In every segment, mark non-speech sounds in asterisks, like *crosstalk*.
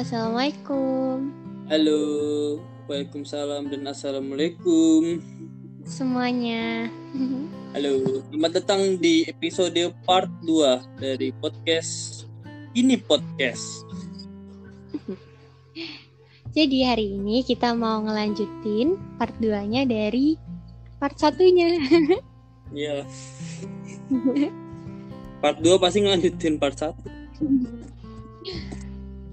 assalamualaikum. Halo, waalaikumsalam dan assalamualaikum semuanya. *laughs* Halo, selamat datang di episode part 2 dari podcast ini podcast. *laughs* Jadi hari ini kita mau ngelanjutin part 2-nya dari part satunya. *laughs* Iya. part 2 pasti ngelanjutin part 1.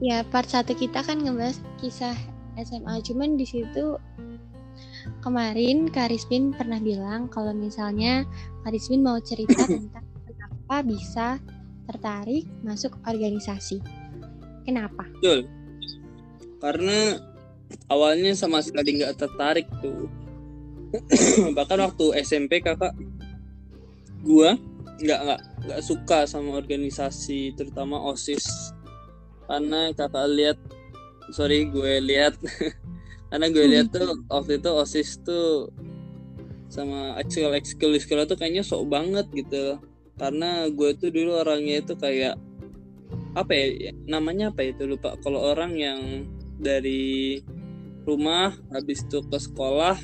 Ya, part 1 kita kan ngebahas kisah SMA, cuman di situ kemarin Karismin pernah bilang kalau misalnya Karismin mau cerita *coughs* tentang kenapa bisa tertarik masuk organisasi. Kenapa? Betul karena awalnya sama sekali nggak tertarik tuh *coughs* bahkan waktu SMP kakak gua nggak nggak nggak suka sama organisasi terutama osis karena kakak lihat sorry gue lihat. *laughs* Karena gue lihat tuh waktu itu osis tuh sama ekskul ekskul sekolah tuh kayaknya sok banget gitu. Karena gue tuh dulu orangnya itu kayak apa ya namanya apa itu lupa. Kalau orang yang dari rumah habis itu ke sekolah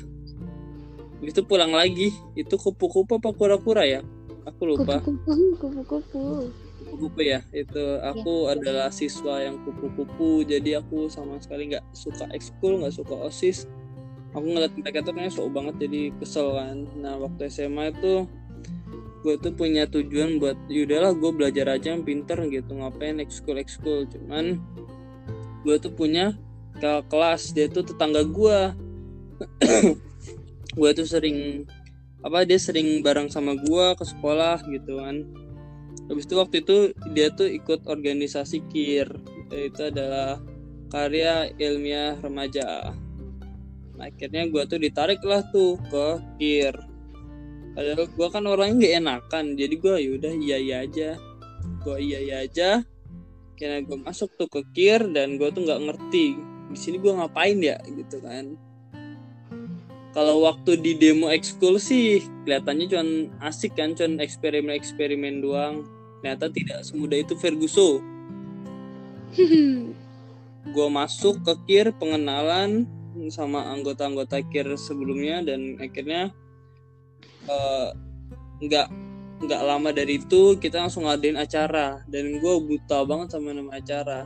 habis itu pulang lagi itu kupu-kupu apa kura-kura ya? Aku lupa. Kupu-kupu ya. Itu aku ya. adalah siswa yang kupu-kupu jadi aku sama sekali nggak suka ekskul nggak suka osis. Aku ngeliat mereka tuh kayaknya sok banget jadi kesel kan. Nah waktu SMA itu gue tuh punya tujuan buat yaudahlah gue belajar aja yang pinter gitu. Ngapain ekskul ekskul? Cuman gue tuh punya ke kelas dia tuh tetangga gue *clears throat* gue tuh sering apa dia sering bareng sama gue ke sekolah gitu kan habis itu waktu itu dia tuh ikut organisasi KIR. Itu adalah karya ilmiah remaja. Nah, akhirnya gue tuh ditarik lah tuh ke KIR. Padahal gue kan orangnya gak enakan jadi gue yaudah iya iya aja. Gue iya iya aja. Karena gue masuk tuh ke kir dan gue tuh nggak ngerti di sini gue ngapain ya? Gitu kan. Kalau waktu di demo ekskul sih kelihatannya cuma asik kan cuma eksperimen eksperimen doang ternyata tidak semudah itu Ferguso *laughs* gue masuk ke kir pengenalan sama anggota-anggota kir sebelumnya dan akhirnya uh, nggak nggak lama dari itu kita langsung ngadain acara dan gue buta banget sama nama acara.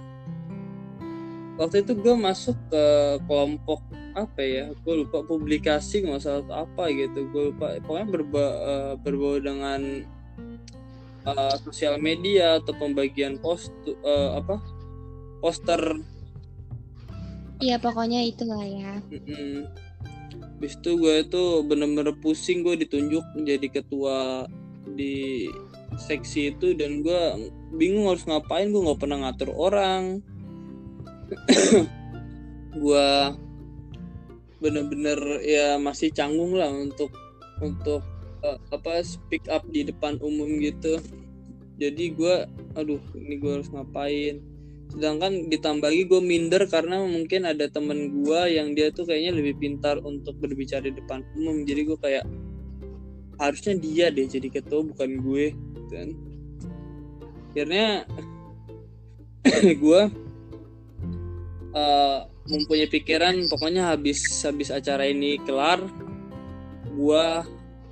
Waktu itu gue masuk ke kelompok apa ya? Gue lupa publikasi nggak salah apa gitu. Gue lupa pokoknya berba, uh, berbau dengan uh, sosial media atau pembagian post uh, apa poster. Iya pokoknya itulah ya. Mm -mm. Habis itu gue itu bener-bener pusing gue ditunjuk menjadi ketua di seksi itu dan gue bingung harus ngapain gue nggak pernah ngatur orang. *coughs* Gue bener-bener ya masih canggung lah untuk untuk uh, apa speak up di depan umum gitu. Jadi gue aduh ini gue harus ngapain? Sedangkan ditambahi gue minder karena mungkin ada temen gue yang dia tuh kayaknya lebih pintar untuk berbicara di depan umum. Jadi gue kayak harusnya dia deh jadi ketua bukan gue dan akhirnya *coughs* gue uh, mempunyai pikiran pokoknya habis habis acara ini kelar gue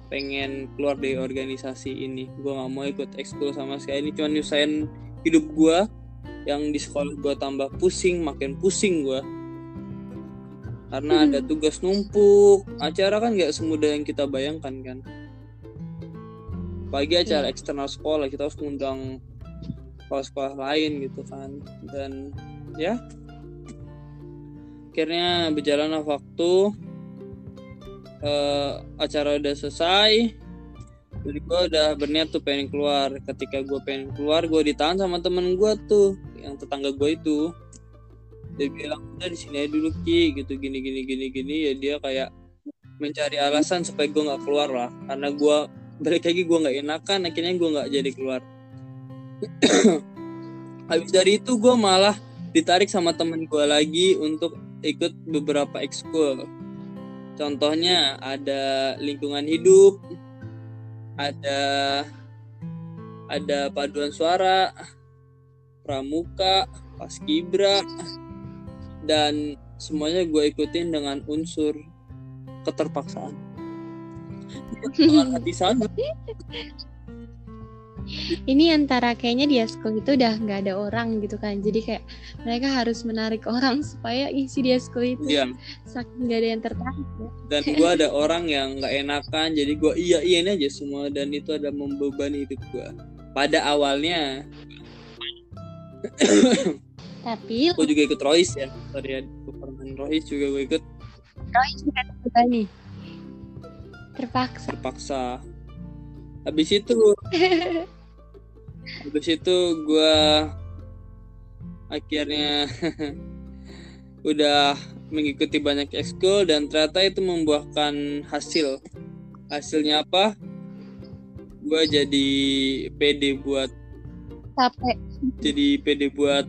pengen keluar dari organisasi ini. Gue nggak mau ikut ekskul sama sekali. Ini cuma nyusahin hidup gue yang di sekolah gue tambah pusing makin pusing gue karena hmm. ada tugas numpuk. Acara kan nggak semudah yang kita bayangkan kan? Pagi acara yeah. eksternal sekolah kita harus mengundang sekolah-sekolah lain gitu kan. Dan ya akhirnya berjalan waktu uh, acara udah selesai. Jadi gue udah berniat tuh pengen keluar. Ketika gue pengen keluar gue ditahan sama temen gue tuh yang tetangga gue itu. Dia bilang udah di sini aja dulu ki. Gitu gini gini gini gini. Ya dia kayak mencari alasan supaya gue nggak keluar lah. Karena gue balik lagi gue nggak enakan akhirnya gue nggak jadi keluar. *clears throat* Habis dari itu gue malah ditarik sama temen gue lagi untuk ikut beberapa ekskul contohnya ada lingkungan hidup ada ada paduan suara pramuka paskibra dan semuanya gue ikutin dengan unsur keterpaksaan. *laughs* Dengan hati sadar ini antara kayaknya di school itu udah nggak ada orang gitu kan. Jadi kayak mereka harus menarik *laughs* orang supaya isi di school itu Iya. saking nggak ada yang tertarik ya. dan *laughs* gue ada orang yang nggak enakan jadi gue iya iyain aja semua dan itu ada membebani hidup gue pada awalnya. Tapi *coughs* gue juga ikut Royce ya. Sorry ya Superman Royce juga gue ikut. Roy juga terbebani terpaksa. Terpaksa. Habis itu *laughs* habis itu gue akhirnya *laughs* udah mengikuti banyak ekskul dan ternyata itu membuahkan hasil. Hasilnya apa? Gue jadi pede buat capek. Jadi pede buat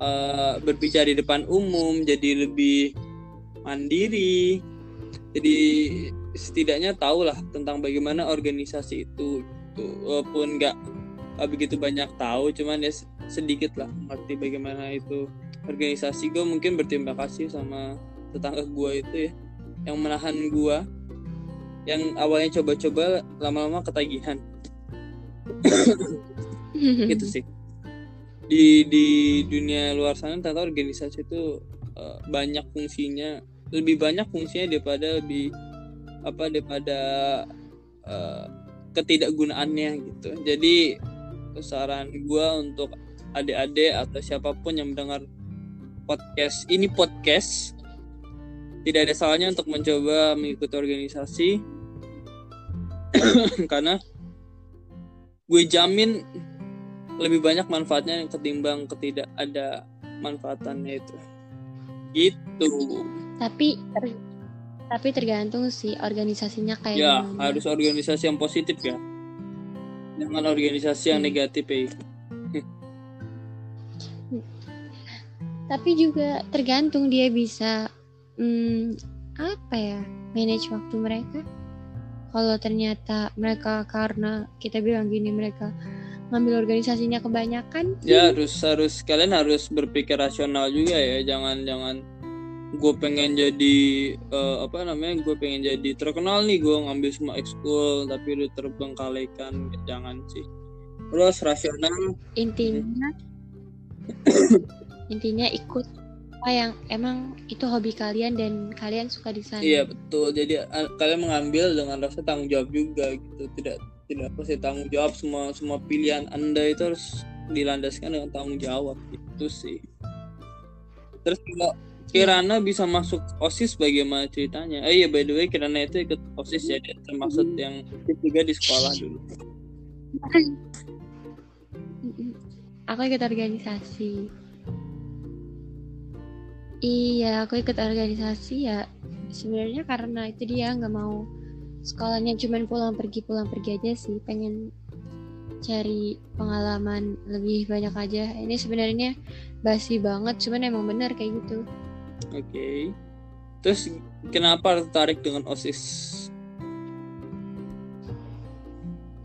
eh, berbicara di depan umum jadi lebih mandiri. Jadi setidaknya tahu lah tentang bagaimana organisasi itu gitu. walaupun nggak begitu banyak tahu cuman ya se- sedikit lah ngerti bagaimana itu organisasi gue mungkin berterima kasih sama tetangga gue itu ya yang menahan gue yang awalnya coba-coba lama-lama ketagihan. *laughs* Gitu sih. Di di dunia luar sana ternyata organisasi itu eh, banyak fungsinya lebih banyak fungsinya daripada lebih apa daripada eh, ketidakgunaannya gitu. Jadi saran gua untuk adik-adik atau siapa pun yang mendengar podcast ini podcast tidak ada salahnya untuk mencoba mengikuti organisasi. *coughs* Karena gue jamin lebih banyak manfaatnya ketimbang ketidak ada manfaatannya itu. Gitu. Tapi ter- tapi tergantung sih organisasinya kayak ya gimana. harus organisasi yang positif ya jangan organisasi yang Hmm. negatif ya tapi juga tergantung dia bisa hmm, apa ya manage waktu mereka. Kalau ternyata mereka karena kita bilang gini mereka ngambil organisasinya kebanyakan ya harus harus kalian harus berpikir rasional juga ya. Jangan jangan gue pengen jadi eh, apa namanya gue pengen jadi terkenal nih gue ngambil semua ekskul tapi udah terbengkalaikan jangan sih terus rasional intinya intinya ikut apa yang emang itu hobi kalian dan kalian suka di sana Iya betul. Jadi a- kalian mengambil dengan rasa tanggung jawab juga gitu. Tidak tidak pasti tanggung jawab semua semua pilihan anda itu harus dilandaskan dengan tanggung jawab itu sih. Terus kalau Kirana bisa masuk osis bagaimana ceritanya? Eh iya by the way Kirana itu ikut osis ya. Dia termasuk yang ikut juga di sekolah dulu. *laughs* Aku ikut organisasi. Iya aku ikut organisasi ya. Sebenarnya karena itu dia nggak mau sekolahnya cuman pulang pergi pulang pergi aja sih. Pengen cari pengalaman lebih banyak aja. Ini sebenarnya basi banget cuman emang bener kayak gitu Oke. Terus kenapa tertarik dengan osis?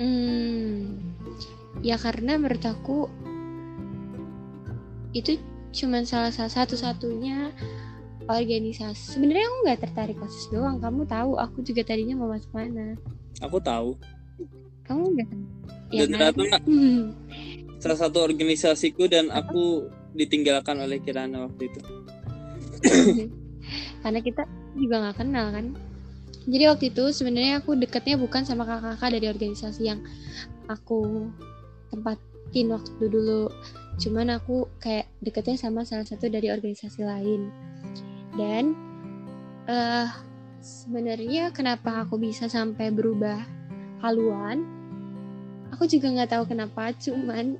Hmm, ya karena menurut aku itu cuman salah satu-satunya organisasi. Sebenarnya aku nggak tertarik osis doang. Kamu tahu, aku juga tadinya mau masuk mana. Aku tahu. Kamu nggak? Ya Dan kan? ternyata Hmm. *laughs* salah satu organisasiku dan aku ditinggalkan oleh Kirana waktu itu. *laughs* karena kita juga nggak kenal kan. Jadi waktu itu sebenarnya aku deketnya bukan sama kakak-kakak dari organisasi yang aku tempatin waktu dulu. Cuman aku kayak deketnya sama salah satu dari organisasi lain. Dan eh sebenarnya kenapa aku bisa sampai berubah haluan? Aku juga nggak tahu kenapa. Cuman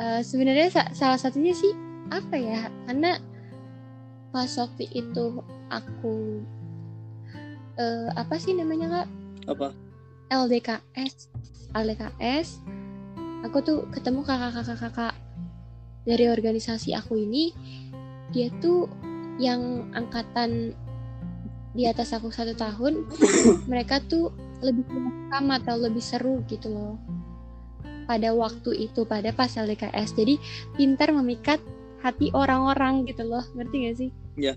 eh, sebenarnya sa- salah satunya sih apa ya? Karena pas waktu itu aku eh, apa sih namanya kak? Apa? LDKS LDKS aku tuh ketemu kakak-kakak-kakak dari organisasi aku ini. Dia tuh yang angkatan di atas aku satu tahun *coughs* mereka tuh lebih rekam atau lebih seru gitu loh. Pada waktu itu pada pas LDKS jadi pintar memikat hati orang-orang gitu loh. Ngerti gak sih Iya.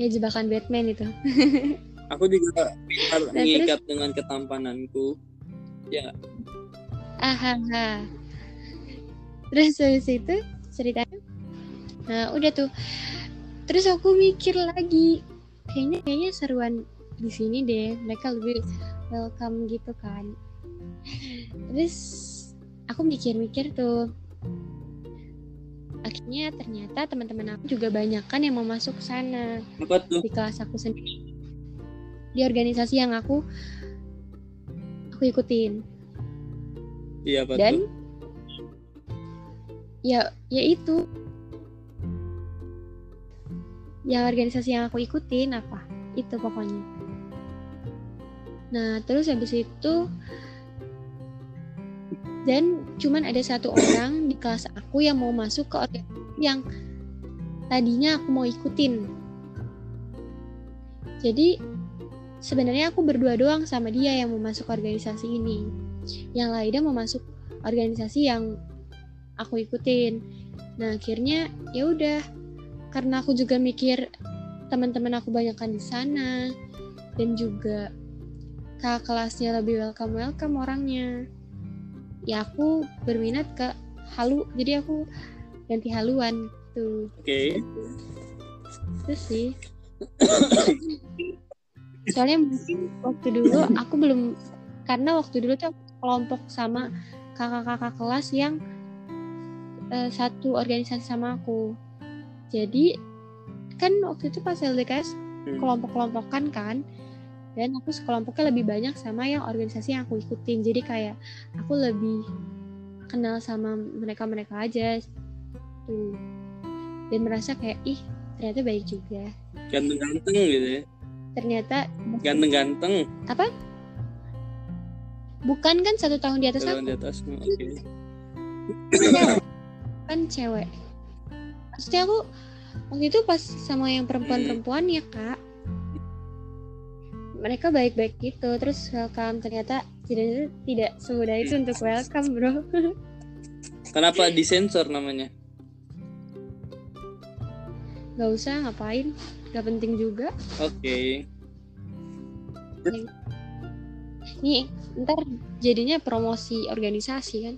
ya jebakan Batman itu *laughs* Aku juga Nah, mengikat dengan ketampananku. Ya? Ahaha. Terus habis itu ceritanya, nah udah tuh. Terus aku mikir lagi, kayaknya kayaknya seruan di sini deh. Mereka lebih welcome gitu kan. Terus aku mikir-mikir tuh. Akhirnya ternyata teman-teman aku juga banyak kan yang mau masuk ke sana. Apa tuh? di kelas aku sendiri. Di organisasi yang aku aku ikutin. Iya, apa dan tuh? ya ya itu. Yang organisasi yang aku ikutin apa? Itu pokoknya. Nah terus habis itu dan cuman ada satu orang di kelas aku yang mau masuk ke organisasi yang tadinya aku mau ikutin. Jadi sebenarnya aku berdua doang sama dia yang mau masuk organisasi ini. Yang lainnya mau masuk organisasi yang aku ikutin. Nah akhirnya ya udah. Karena aku juga mikir teman-teman aku banyakkan di sana dan juga kakak kelasnya lebih welcome welcome orangnya ya aku berminat ke halu. Jadi aku ganti haluan tuh Oke. itu sih. Soalnya mungkin waktu dulu aku belum karena waktu dulu tuh kelompok sama kakak-kakak kelas yang eh, satu organisasi sama aku. Jadi kan waktu itu pas LDKS Hmm. kelompok-kelompokan kan dan aku sekelompoknya lebih banyak sama yang organisasi yang aku ikutin. Jadi kayak aku lebih kenal sama mereka-mereka aja. Tuh dan merasa kayak ih ternyata baik juga. Ganteng-ganteng gitu ya. ternyata Ganteng-ganteng. apa? Bukan kan satu tahun di atas Jalan di aku? atas. Oke. cewek kan cewek. Maksudnya aku waktu itu pas sama yang perempuan-perempuan ya kak mereka baik-baik gitu. Terus welcome. Ternyata tidak tidak semudah itu untuk welcome bro. *laughs* Kenapa disensor namanya? nggak usah ngapain? Nggak penting juga. Oke. nih. Ntar jadinya promosi organisasi kan?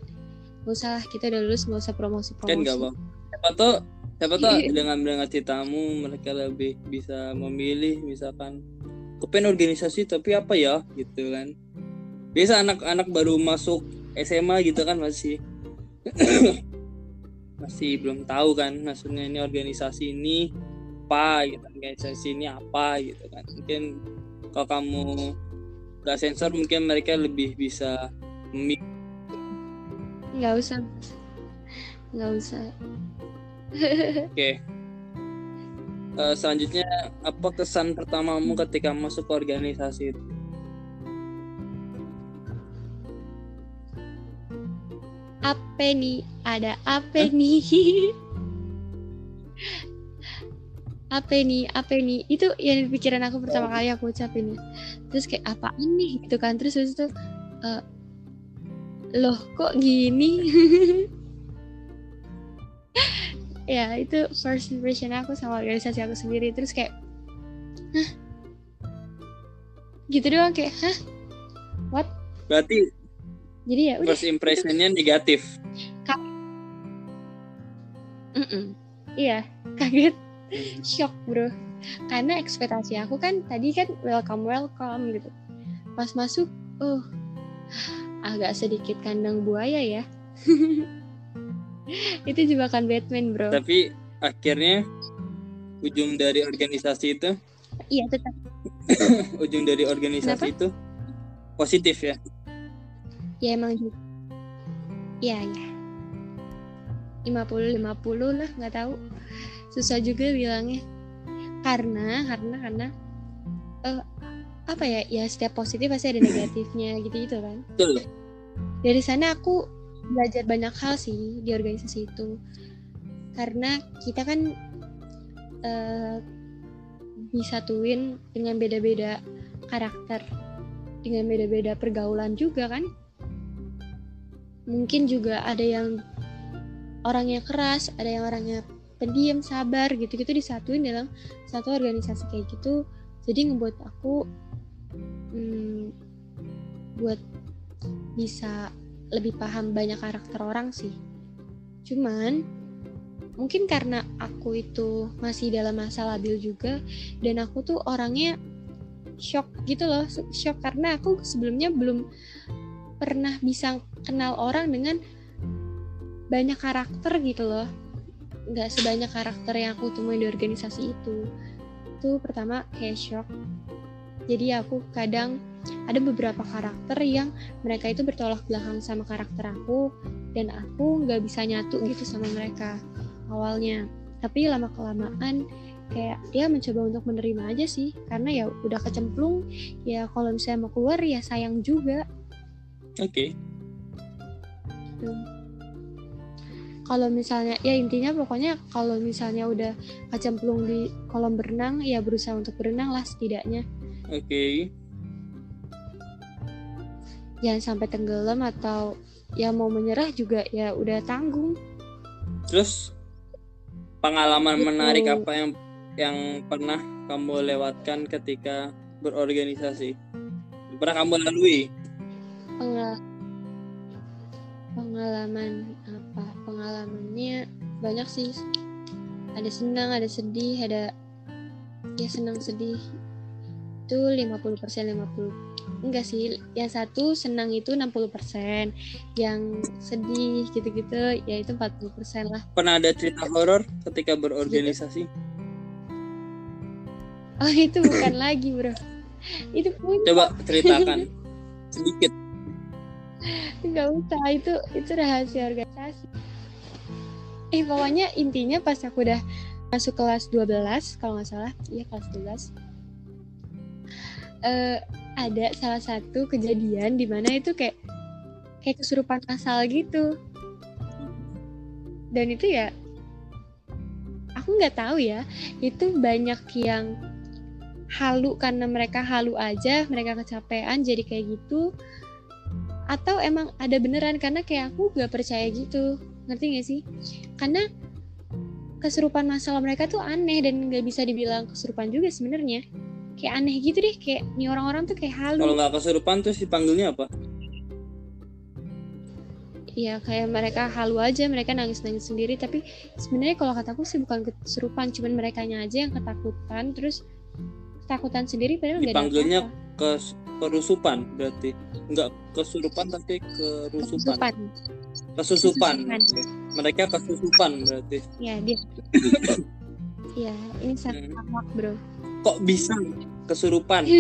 Nggak usah kita udah lulus nggak usah promosi promosi Kan nggak apa. Siapa tuh siapa tuh Iya. dengan dengan citamu mereka lebih bisa memilih misalkan pengen organisasi tapi apa ya gitu kan. Biasa anak-anak baru masuk SMA gitu kan masih *coughs* masih belum tahu kan maksudnya ini organisasi ini apa gitu organisasi ini apa gitu kan. Mungkin kalau kamu gak sensor mungkin mereka lebih bisa memilih nggak usah nggak usah. Oke. *laughs* Eh, selanjutnya apa kesan pertamamu ketika masuk ke organisasi itu? apa nih? Ada apa nih? Apa nih? Apa nih? Itu yang di pikiran aku pertama kali aku ucapin terus kayak apa nih? Gitu kan. Terus itu eh, loh kok gini *laughs* ya itu first impression aku sama organisasi aku sendiri terus kayak hah gitu doang kayak hah what Berarti jadi ya udah first impressionnya negatif. Mm-mm. Iya, kaget, shock bro. Karena ekspektasi aku kan tadi kan welcome welcome gitu. Pas masuk, uh, agak sedikit kandang buaya ya. *laughs* *laughs* itu jebakan Batman bro. Tapi akhirnya ujung dari organisasi itu, Iya tetap. *laughs* ujung dari organisasi itu positif ya. Ya emang gitu. Iya ya. 50 50 lah nggak tahu. Susah juga bilangnya. Karena karena karena eh apa ya ya setiap positif pasti ada *laughs* negatifnya gitu gitu kan. Betul. dari sana aku belajar banyak hal sih di organisasi itu. Karena kita kan eh, disatuin dengan beda-beda karakter dengan beda-beda pergaulan juga kan. Mungkin juga ada yang orangnya keras ada yang orangnya pendiam sabar gitu-gitu disatuin dalam satu organisasi kayak gitu. Jadi ngebuat aku hmm, buat bisa lebih paham banyak karakter orang sih. Cuman mungkin karena aku itu masih dalam masa labil juga dan aku tuh orangnya shock gitu loh shock karena aku sebelumnya belum pernah bisa kenal orang dengan banyak karakter gitu loh. Nggak sebanyak karakter yang aku temui di organisasi itu. Itu pertama kayak shock jadi aku kadang ada beberapa karakter yang mereka itu bertolak belakang sama karakter aku dan aku nggak bisa nyatu gitu sama mereka awalnya tapi lama kelamaan kayak dia mencoba untuk menerima aja sih karena ya udah kecemplung ya kalau misalnya mau keluar ya sayang juga oke okay. Gitu. kalau misalnya ya intinya pokoknya kalau misalnya udah kecemplung di kolam berenang ya berusaha untuk berenang lah setidaknya oke. Okay. jangan sampai tenggelam atau ya mau menyerah juga ya udah tanggung. Terus pengalaman gitu. menarik apa yang yang pernah kamu lewatkan ketika berorganisasi? Pernah kamu lalui? Pengal pengalaman apa? Pengalamannya banyak sih. Ada senang ada sedih ada ya senang sedih itu 50% 50 enggak sih yang satu senang itu 60% yang sedih gitu-gitu ya itu 40% lah. Pernah ada cerita horor ketika berorganisasi? Oh itu bukan lagi bro. Itu punya coba ceritakan sedikit. Nggak usah itu itu rahasia organisasi. Eh pokoknya intinya pas aku udah masuk kelas 12 kalau nggak salah. Iya kelas 12 uh, ada salah satu kejadian di mana itu kayak kayak kesurupan asal gitu. Dan itu ya aku nggak tahu ya itu banyak yang halu karena mereka halu aja mereka kecapean jadi kayak gitu. Atau emang ada beneran karena kayak aku gak percaya gitu. Ngerti gak sih? Karena kesurupan masalah mereka tuh aneh dan nggak bisa dibilang kesurupan juga sebenarnya kayak aneh gitu deh kayak nih orang-orang tuh kayak halu. Kalau nggak kesurupan tuh si panggilnya apa? Iya kayak mereka halu aja mereka nangis-nangis sendiri. Tapi sebenarnya kalau kataku sih bukan kesurupan cuman mereka aja yang ketakutan. Terus ketakutan sendiri padahal nggak dipanggilnya ke kerusupan berarti. Nggak kesurupan tapi kerusupan. Kesusupan. Kesusupan, kesusupan. mereka kesusupan berarti. Iya dia. *coughs* Iya ini sangat hmm. bro kok bisa kesurupan? *laughs*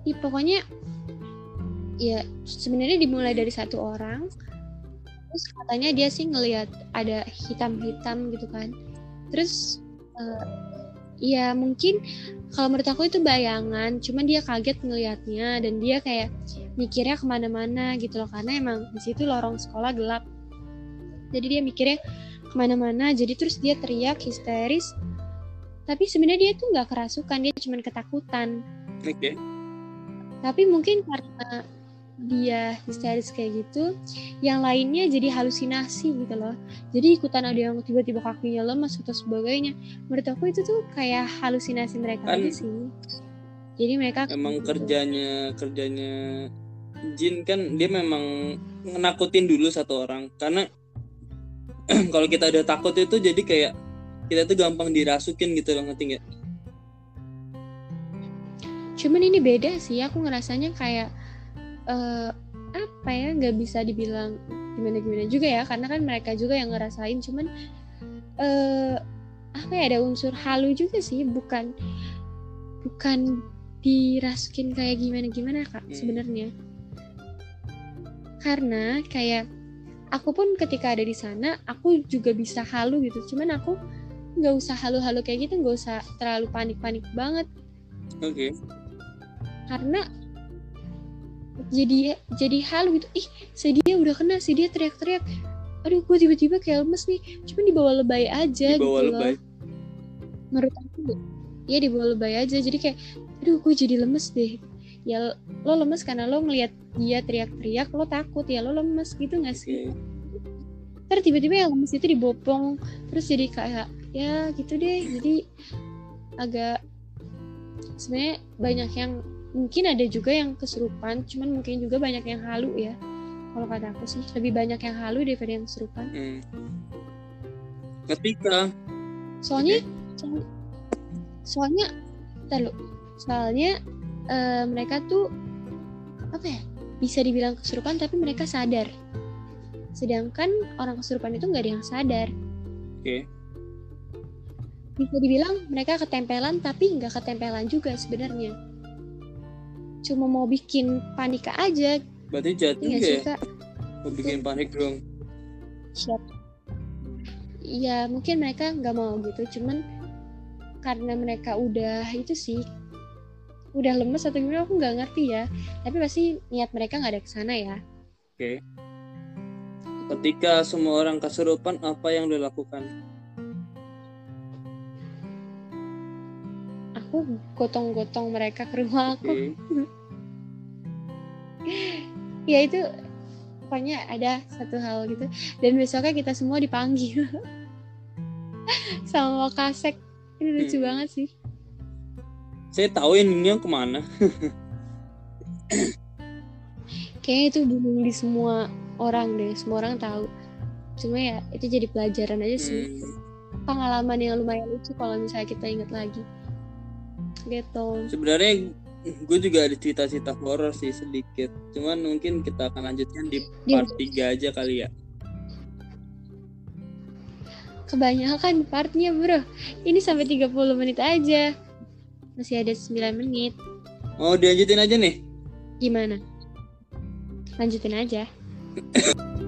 Ya, pokoknya ya sebenarnya dimulai dari satu orang terus katanya dia sih ngelihat ada hitam-hitam gitu kan. Terus uh, ya mungkin kalau menurut aku itu bayangan cuman dia kaget ngelihatnya dan dia kayak mikirnya ke mana-mana gitu loh karena emang di situ lorong sekolah gelap. Jadi dia mikirnya ke mana-mana. Jadi terus dia teriak histeris. Tapi sebenarnya dia tuh nggak kerasukan dia cuma ketakutan. Oke. Okay. tapi mungkin karena dia histeris kayak gitu yang lainnya jadi halusinasi gitu loh. Jadi ikutan ada yang tiba-tiba kakinya lemas atau sebagainya. Menurut aku itu tuh kayak halusinasi mereka kan, aja sih. Jadi mereka emang gitu. kerjanya kerjanya jin kan dia memang menakutin dulu satu orang. Karena *clears throat* kalau kita udah takut itu jadi kayak kita tuh gampang dirasukin gitu loh ngerti nggak? Cuman ini beda sih, aku ngerasanya kayak uh, apa ya nggak bisa dibilang gimana gimana juga ya karena kan mereka juga yang ngerasain cuman uh, apa ya ada unsur halu juga sih bukan bukan dirasukin kayak gimana gimana kak hmm. sebenarnya karena kayak aku pun ketika ada di sana aku juga bisa halu gitu. Cuman aku nggak usah halu-halu kayak gitu nggak usah terlalu panik-panik banget. Oke. Okay. karena jadi jadi halu gitu. Ih si dia udah kena si dia teriak-teriak. Aduh gue tiba-tiba kayak lemes nih. Cuman dibawa lebay aja dibawa gitu lebay. loh menurut aku ya dibawa lebay aja. Jadi kayak aduh gue jadi lemes deh ya lo lemes karena lo ngelihat dia teriak-teriak lo takut. Ya lo lemes gitu nggak sih. Ntar tiba-tiba yang lemes itu dibopong terus jadi kayak ya gitu deh. Jadi agak sebenarnya banyak yang mungkin ada juga yang kesurupan cuman mungkin juga banyak yang halu ya. Kalau kata aku sih lebih banyak yang halu daripada yang kesurupan. Hmm. Ketika soalnya soalnya, soalnya ntar lu, soalnya eh, mereka tuh apa ya bisa dibilang kesurupan tapi mereka sadar. Sedangkan orang kesurupan itu nggak ada yang sadar. Oke, bisa dibilang mereka ketempelan tapi nggak ketempelan juga sebenarnya. Cuma mau bikin panik aja. Berarti jatuh nggak ya? sih kak. Mau bikin panik dong. siap Iya mungkin mereka nggak mau gitu. Cuman karena mereka udah itu sih udah lemes atau gimana aku nggak ngerti ya tapi pasti niat mereka nggak ada ke sana ya Oke. Ketika semua orang kesurupan, apa yang lo lakukan? aku gotong-gotong mereka ke rumah aku Oke. *laughs* ya itu pokoknya ada satu hal gitu dan besoknya kita semua dipanggil *laughs* sama Wakasek ini lucu Hmm. banget sih Saya tahu ininya ke mana. kayaknya itu booming di semua orang deh semua orang tahu cuma ya itu jadi pelajaran aja sih Hmm. pengalaman yang lumayan lucu kalau misalnya kita ingat lagi gitu Sebenarnya gue juga ada cerita-cerita horor sih sedikit. Cuman mungkin kita akan lanjutkan di Di- part 3 aja kali ya. kebanyakan partnya bro ini sampai 30 menit aja masih ada 9 menit. Mau dilanjutin aja nih. gimana? Lanjutin aja *laughs*